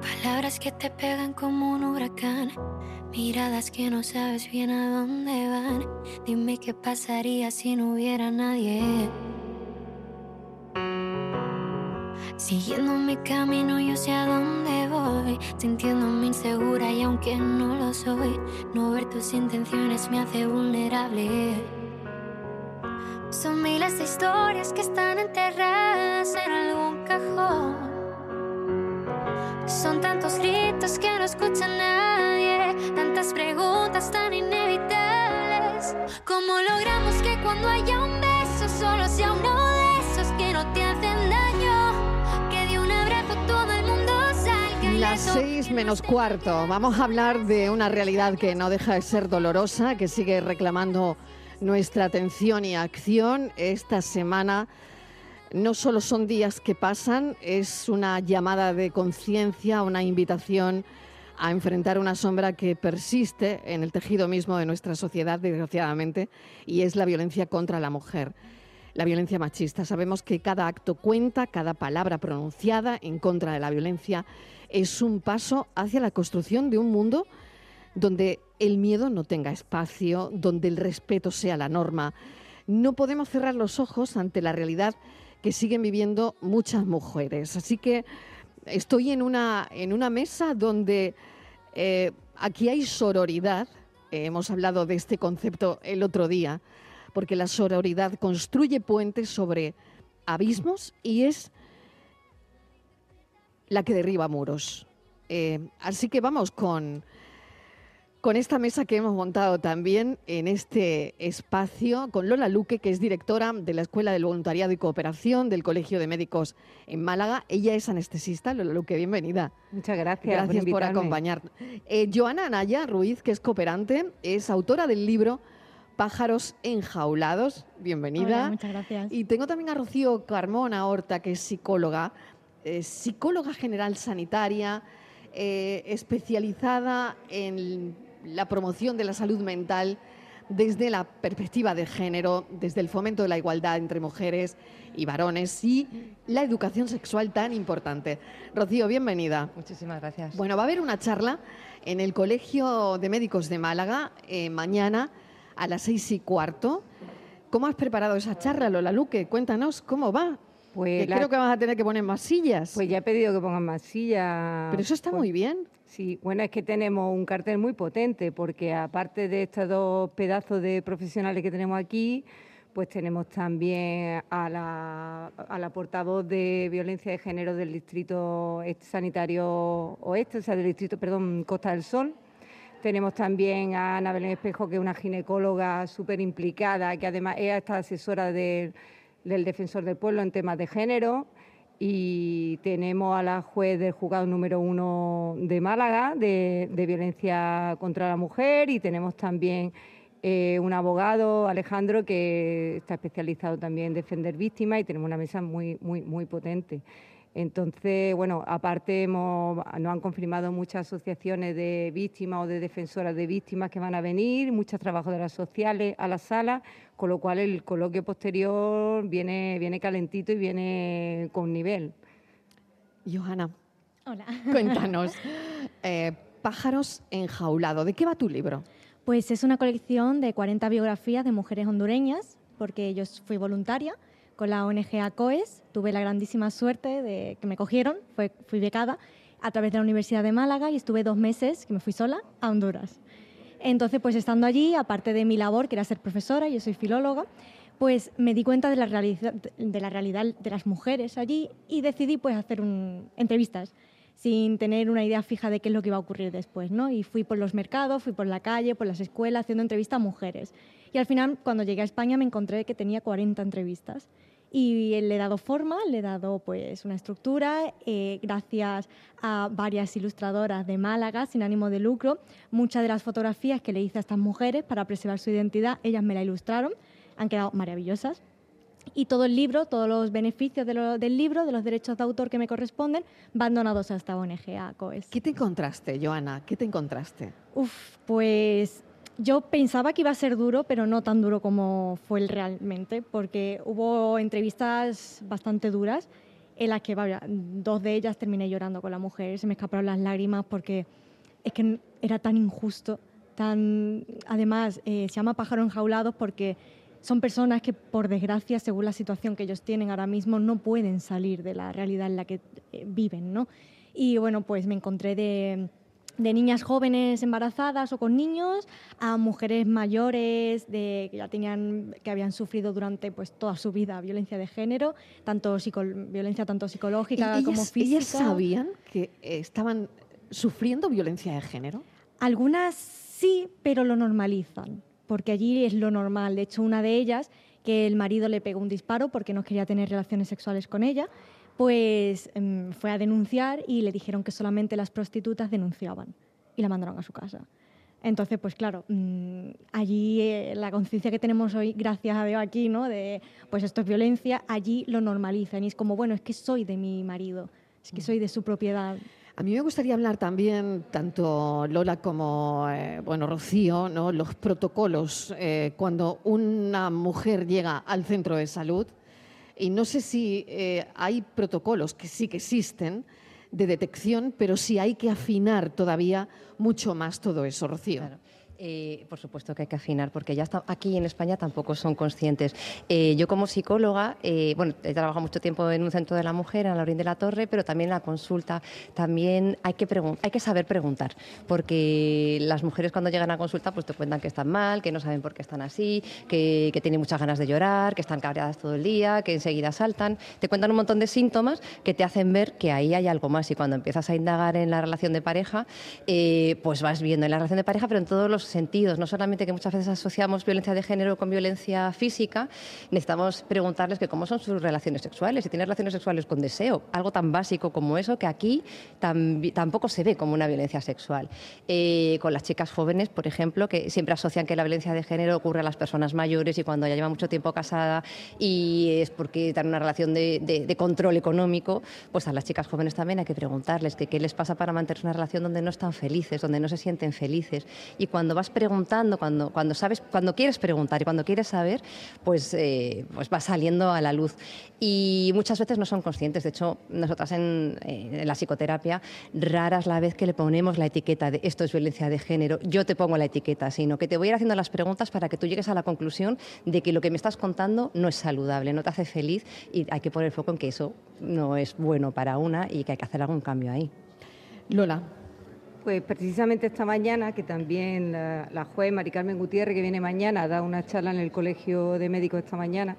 Palabras que te pegan como un huracán. Miradas que no sabes bien a dónde van. Dime qué pasaría si no hubiera nadie. Siguiendo mi camino, yo sé a dónde voy. Sintiéndome insegura y aunque no lo soy, no ver tus intenciones me hace vulnerable. Son miles de historias que están enterradas en algún Son tantos gritos que no escucha nadie, tantas preguntas tan inevitables. ¿Cómo logramos que cuando haya un beso solo sea uno de esos que no te hacen daño? Que de un abrazo todo el mundo salga Las seis menos cuarto. Vamos a hablar de una realidad que no deja de ser dolorosa, que sigue reclamando nuestra atención y acción esta semana no solo son días que pasan, es una llamada de conciencia, una invitación a enfrentar una sombra que persiste en el tejido mismo de nuestra sociedad, desgraciadamente, y es la violencia contra la mujer. La violencia machista. Sabemos que cada acto cuenta, cada palabra pronunciada en contra de la violencia es un paso hacia la construcción de un mundo donde el miedo no tenga espacio, donde el respeto sea la norma. No podemos cerrar los ojos ante la realidad que siguen viviendo muchas mujeres. Así que estoy en una, en una mesa donde eh, aquí hay sororidad. Eh, hemos hablado de este concepto el otro día, porque la sororidad construye puentes sobre abismos y es la que derriba muros. Eh, así que vamos con con esta mesa que hemos montado también en este espacio con Lola Luque, que es directora de la Escuela del Voluntariado y Cooperación del Colegio de Médicos en Málaga. Ella es anestesista. Lola Luque, bienvenida. Muchas gracias. Gracias por, acompañarnos. Eh, Joana Anaya Ruiz, que es cooperante, es autora del libro Pájaros enjaulados. Bienvenida. muchas gracias. Y tengo también a Rocío Carmona Horta, que es psicóloga, eh, psicóloga general sanitaria, eh, especializada en la promoción de la salud mental desde la perspectiva de género, desde el fomento de la igualdad entre mujeres y varones y la educación sexual tan importante. Rocío, bienvenida. Muchísimas gracias. Bueno, va a haber una charla en el Colegio de Médicos de Málaga eh, mañana a las seis y cuarto. ¿Cómo has preparado esa charla, Lola Luque? Cuéntanos cómo va. Pues creo que vas a tener que poner más sillas. Pues ya he pedido que pongan más sillas. Pero eso está pues muy bien. Sí, bueno, es que tenemos un cartel muy potente, porque aparte de estos dos pedazos de profesionales que tenemos aquí, pues tenemos también a la, a la portavoz de violencia de género del Distrito Sanitario Oeste, o sea, del Distrito, perdón, Costa del Sol. Tenemos también a Ana Belén Espejo, que es una ginecóloga súper implicada, que además es esta asesora del Defensor del Pueblo en temas de género y tenemos a la juez del juzgado número uno de Málaga de, violencia contra la mujer y tenemos también eh, un abogado, Alejandro, que está especializado también en defender víctimas y tenemos una mesa muy, muy, muy potente. Entonces, bueno, aparte nos han confirmado muchas asociaciones de víctimas o de defensoras de víctimas que van a venir, muchos trabajadoras sociales a la sala, con lo cual el coloquio posterior viene, viene calentito y viene con nivel. Johanna. Hola. Cuéntanos. Eh, pájaros enjaulados. ¿De qué va tu libro? Pues es una colección de 40 biografías de mujeres hondureñas, porque yo fui voluntaria con la ONG ACOES. Tuve la grandísima suerte de que me cogieron, fui becada a través de la Universidad de Málaga y estuve dos meses, que me fui sola, a Honduras. Entonces, pues estando allí, aparte de mi labor, que era ser profesora, yo soy filóloga, pues me di cuenta de la, realidad, de la realidad de las mujeres allí y decidí pues hacer entrevistas sin tener una idea fija de qué es lo que iba a ocurrir después, ¿no? Y fui por los mercados, fui por la calle, por las escuelas, haciendo entrevistas a mujeres. Y al final, cuando llegué a España, me encontré que tenía 40 entrevistas y le he dado forma, le he dado pues una estructura, eh, gracias a varias ilustradoras de Málaga sin ánimo de lucro. Muchas de las fotografías que le hice a estas mujeres para preservar su identidad, ellas me la ilustraron, han quedado maravillosas. Y todo el libro, todos los beneficios del libro, de los derechos de autor que me corresponden, van donados a esta ONG, a COES. ¿Qué te encontraste, Joana? ¿Qué te encontraste? Uf, pues yo pensaba que iba a ser duro, pero no tan duro como fue realmente, porque hubo entrevistas bastante duras en las que vaya, dos de ellas terminé llorando con la mujer, se me escaparon las lágrimas porque es que era tan injusto, tan además eh, se llama pájaro enjaulados porque son personas que por desgracia, según la situación que ellos tienen ahora mismo, no pueden salir de la realidad en la que eh, viven, ¿no? Y bueno, pues me encontré de de niñas jóvenes embarazadas o con niños a mujeres mayores de, que ya tenían que habían sufrido durante pues toda su vida violencia de género tanto violencia tanto psicológica como física ellas sabían que estaban sufriendo violencia de género algunas sí pero lo normalizan porque allí es lo normal. De hecho una de ellas que el marido le pegó un disparo porque no quería tener relaciones sexuales con ella pues em, fue a denunciar y le dijeron que solamente las prostitutas denunciaban y la mandaron a su casa. Entonces, pues claro, mm, allí eh, la conciencia que tenemos hoy, gracias a Dios aquí, ¿no? De, pues esto es violencia, allí lo normalizan y es como, bueno, es que soy de mi marido, es que soy de su propiedad. A mí me gustaría hablar también, tanto Lola como eh, bueno, Rocío, ¿no? los protocolos eh, cuando una mujer llega al centro de salud y no sé si eh, hay protocolos que sí que existen de detección, pero sí hay que afinar todavía mucho más todo eso, Rocío. Eh, por supuesto que hay que afinar, porque ya está, aquí en España tampoco son conscientes. Eh, yo como psicóloga, eh, bueno, he trabajado mucho tiempo en un centro de la mujer, en la Orin de la Torre, pero también en la consulta, también hay que, hay que saber preguntar, porque las mujeres cuando llegan a consulta pues te cuentan que están mal, que no saben por qué están así, que, que tienen muchas ganas de llorar, que están cabreadas todo el día, que enseguida saltan, te cuentan un montón de síntomas que te hacen ver que ahí hay algo más. Y cuando empiezas a indagar en la relación de pareja, pues vas viendo en la relación de pareja, pero en todos los sentidos, no solamente que muchas veces asociamos violencia de género con violencia física, necesitamos preguntarles que cómo son sus relaciones sexuales, si tienen relaciones sexuales con deseo, algo tan básico como eso que aquí tampoco se ve como una violencia sexual. Eh, con las chicas jóvenes, por ejemplo, que siempre asocian que la violencia de género ocurre a las personas mayores y cuando ya lleva mucho tiempo casada y es porque están en una relación de, control económico, pues a las chicas jóvenes también hay que preguntarles qué les pasa para mantener una relación donde no están felices, donde no se sienten felices. Y cuando vas preguntando, cuando, cuando sabes, cuando quieres preguntar y cuando quieres saber, pues, eh, pues va saliendo a la luz. Y muchas veces no son conscientes. De hecho, nosotras en, eh, en la psicoterapia, rara es la vez que le ponemos la etiqueta de esto es violencia de género, yo te pongo la etiqueta, sino que te voy a ir haciendo las preguntas para que tú llegues a la conclusión de que lo que me estás contando no es saludable, no te hace feliz y hay que poner foco en que eso no es bueno para una y que hay que hacer algún cambio ahí. Lola. Pues precisamente esta mañana, que también la, juez Mari Carmen Gutiérrez, que viene mañana, da una charla en el Colegio de Médicos esta mañana,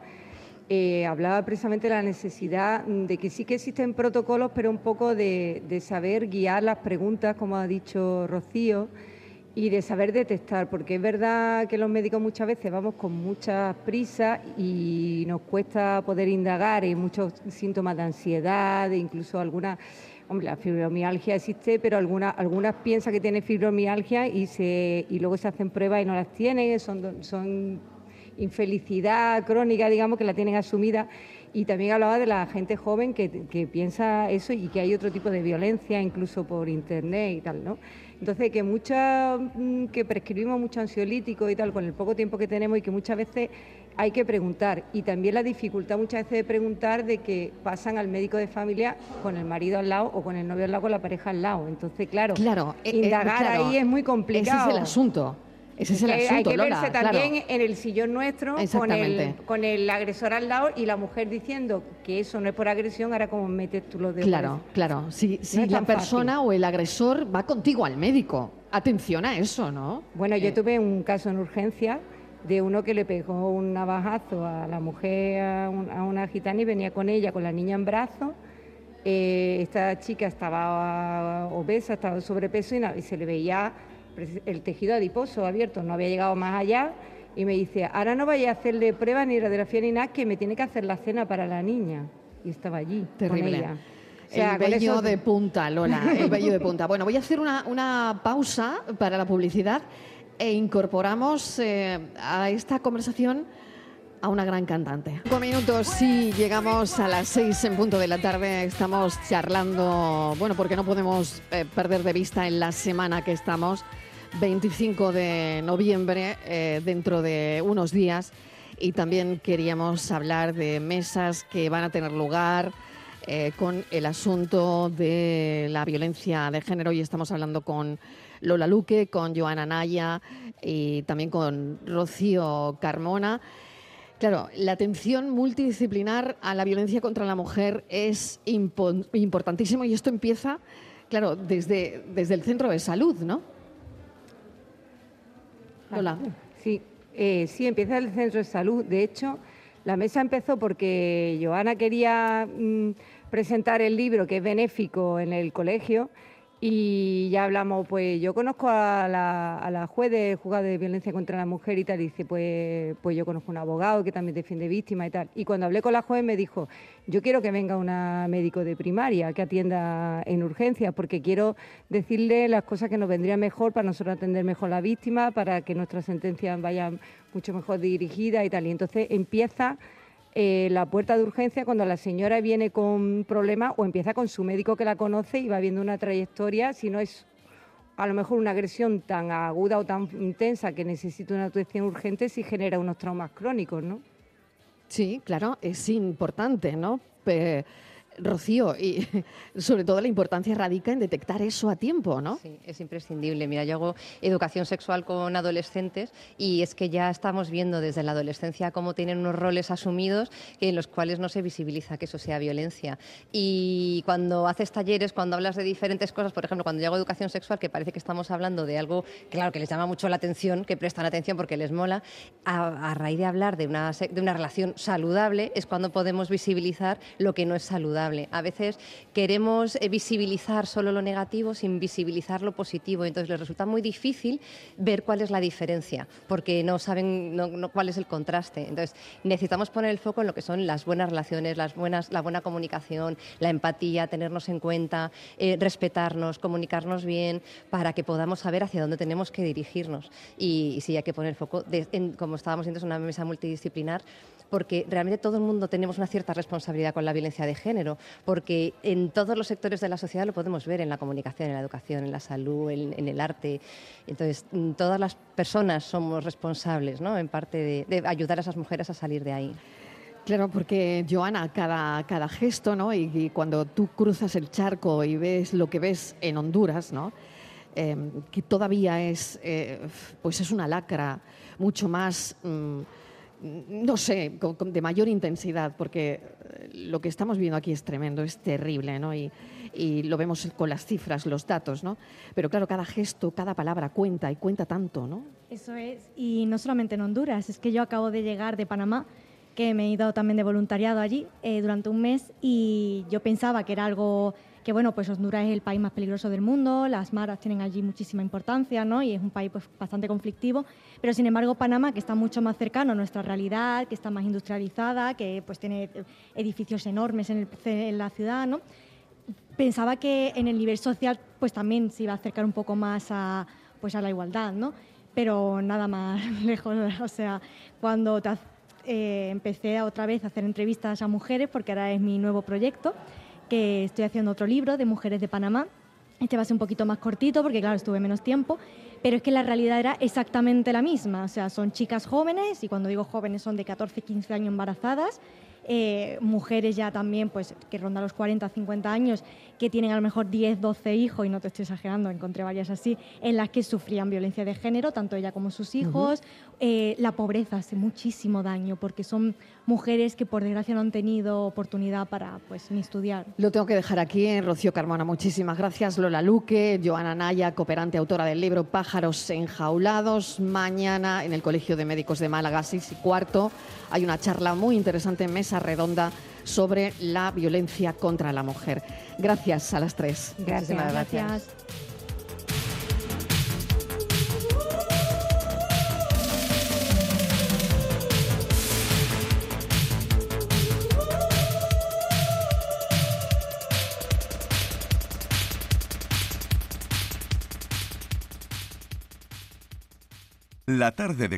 eh, hablaba precisamente de la necesidad de que sí que existen protocolos, pero un poco de, saber guiar las preguntas, como ha dicho Rocío, y de saber detectar, porque es verdad que los médicos muchas veces vamos con mucha prisa y nos cuesta poder indagar en muchos síntomas de ansiedad, e incluso algunas Hombre, la fibromialgia existe, pero algunas, algunas piensan que tienen fibromialgia y, se, y luego se hacen pruebas y no las tienen, son, son infelicidad crónica, digamos, que la tienen asumida. Y también hablaba de la gente joven que, que, piensa eso y que hay otro tipo de violencia, incluso por internet y tal, ¿no? Entonces, que muchas, mm, que prescribimos mucho ansiolítico y tal, con el poco tiempo que tenemos y que muchas veces hay que preguntar. Y también la dificultad muchas veces de preguntar de que pasan al médico de familia con el marido al lado o con el novio al lado, con la pareja al lado. Entonces, claro, claro eh, eh, indagar ahí es muy complicado. Ese es el asunto. Ese es el asunto, Hay que verse también en el sillón nuestro con el, con el agresor al lado y la mujer diciendo que eso no es por agresión, ahora como metes tú lo de Claro, claro. Si, si la persona o el agresor va contigo al médico, atención a eso, ¿no? Bueno, yo eh. tuve un caso en urgencia de uno que le pegó un navajazo a la mujer, a, una gitana y venía con ella, con la niña en brazos. Eh, esta chica estaba obesa, estaba en sobrepeso y, se le veía el tejido adiposo abierto, no había llegado más allá. Y me dice, ahora no vaya a hacerle prueba ni radiografía ni nada, que me tiene que hacer la cena para la niña. Y estaba allí con ella. el bello de punta, Lola, el bello de punta. Bueno, voy a hacer una, una pausa para la publicidad e incorporamos eh, a esta conversación a una gran cantante. Cinco minutos y llegamos a las seis en punto de la tarde. Estamos charlando, bueno, porque no podemos eh, perder de vista en la semana que estamos, 25 de noviembre, eh, dentro de unos días. Y también queríamos hablar de mesas que van a tener lugar eh, con el asunto de la violencia de género y estamos hablando con Lola Luque, con Joana Naya y también con Rocío Carmona. Claro, la atención multidisciplinar a la violencia contra la mujer es importantísimo y esto empieza, claro, desde, desde el centro de salud, ¿no? Hola. Sí, eh, sí, empieza el centro de salud. De hecho, la mesa empezó porque Joana quería mm, presentar el libro que es benéfico en el colegio y ya hablamos, pues yo conozco a la, a juez de juzgado de violencia contra la mujer y tal, y dice, pues, pues yo conozco a un abogado que también defiende víctimas y tal. Y cuando hablé con la juez me dijo, yo quiero que venga una médico de primaria que atienda en urgencias, porque quiero decirle las cosas que nos vendrían mejor para nosotros atender mejor a la víctima, para que nuestras sentencias vayan mucho mejor dirigidas y tal. Y entonces empieza eh, la puerta de urgencia cuando la señora viene con problemas o empieza con su médico que la conoce y va viendo una trayectoria, si no es a lo mejor una agresión tan aguda o tan intensa que necesita una atención urgente, si genera unos traumas crónicos, ¿no? Sí, claro, es importante, ¿no? Rocío, y sobre todo la importancia radica en detectar eso a tiempo, ¿no? Sí, es imprescindible. Mira, yo hago educación sexual con adolescentes y es que ya estamos viendo desde la adolescencia cómo tienen unos roles asumidos en los cuales no se visibiliza que eso sea violencia. Y cuando haces talleres, cuando hablas de diferentes cosas, por ejemplo, cuando yo hago educación sexual, que parece que estamos hablando de algo, claro, que les llama mucho la atención, que prestan atención porque les mola, a, raíz de hablar de una, de una relación saludable es cuando podemos visibilizar lo que no es saludable a veces queremos eh, visibilizar solo lo negativo sin visibilizar lo positivo, entonces les resulta muy difícil ver cuál es la diferencia, porque no saben cuál es el contraste. Entonces necesitamos poner el foco en lo que son las buenas relaciones, las buenas, la buena comunicación, la empatía, tenernos en cuenta, eh, respetarnos, comunicarnos bien, para que podamos saber hacia dónde tenemos que dirigirnos. Y, sí, hay que poner foco, como estábamos viendo, es una mesa multidisciplinar, porque realmente todo el mundo tenemos una cierta responsabilidad con la violencia de género, porque en todos los sectores de la sociedad lo podemos ver, en la comunicación, en la educación, en la salud, en, el arte. Entonces, mm, todas las personas somos responsables, ¿no? En parte de, ayudar a esas mujeres a salir de ahí. Claro, porque Joana, cada, cada gesto, ¿no? Y, cuando tú cruzas el charco y ves lo que ves en Honduras, ¿no? Em, que todavía es, eh, pues es una lacra mucho más mm, no sé, de mayor intensidad, porque eh, lo que estamos viendo aquí es tremendo, es terrible, ¿no? Y, lo vemos con las cifras, los datos, ¿no? Pero claro, cada gesto, cada palabra cuenta y cuenta tanto, ¿no? Eso es, y no solamente en Honduras, es que yo acabo de llegar de Panamá, que me he ido también de voluntariado allí eh, durante un mes y yo pensaba que era algo que bueno, pues Honduras es el país más peligroso del mundo, las maras tienen allí muchísima importancia, ¿no? Y es un país pues, bastante conflictivo, pero sin embargo Panamá, que está mucho más cercano a nuestra realidad, que está más industrializada, que pues tiene edificios enormes en, la ciudad, ¿no? Pensaba que en el nivel social pues también se iba a acercar un poco más a, pues, a la igualdad, ¿no? Pero nada más lejos, o sea, cuando eh, empecé otra vez a hacer entrevistas a mujeres, porque ahora es mi nuevo proyecto, que estoy haciendo otro libro de mujeres de Panamá. Este va a ser un poquito más cortito porque, claro, estuve menos tiempo, pero es que la realidad era exactamente la misma. O sea, son chicas jóvenes, y cuando digo jóvenes son de 14, 15 años embarazadas, eh, mujeres ya también, pues que rondan los 40, 50 años, que tienen a lo mejor 10, 12 hijos, y no te estoy exagerando, encontré varias así, en las que sufrían violencia de género, tanto ella como sus hijos. Eh, la pobreza hace muchísimo daño porque son mujeres que por desgracia no han tenido oportunidad para pues ni estudiar. Lo tengo que dejar aquí en Rocío Carmona. Muchísimas gracias Lola Luque, Joana Naya, cooperante autora del libro Pájaros enjaulados. Mañana en el Colegio de Médicos de Málaga, 6 y cuarto, hay una charla muy interesante en mesa redonda sobre la violencia contra la mujer. Gracias a las tres. Gracias. gracias. La tarde de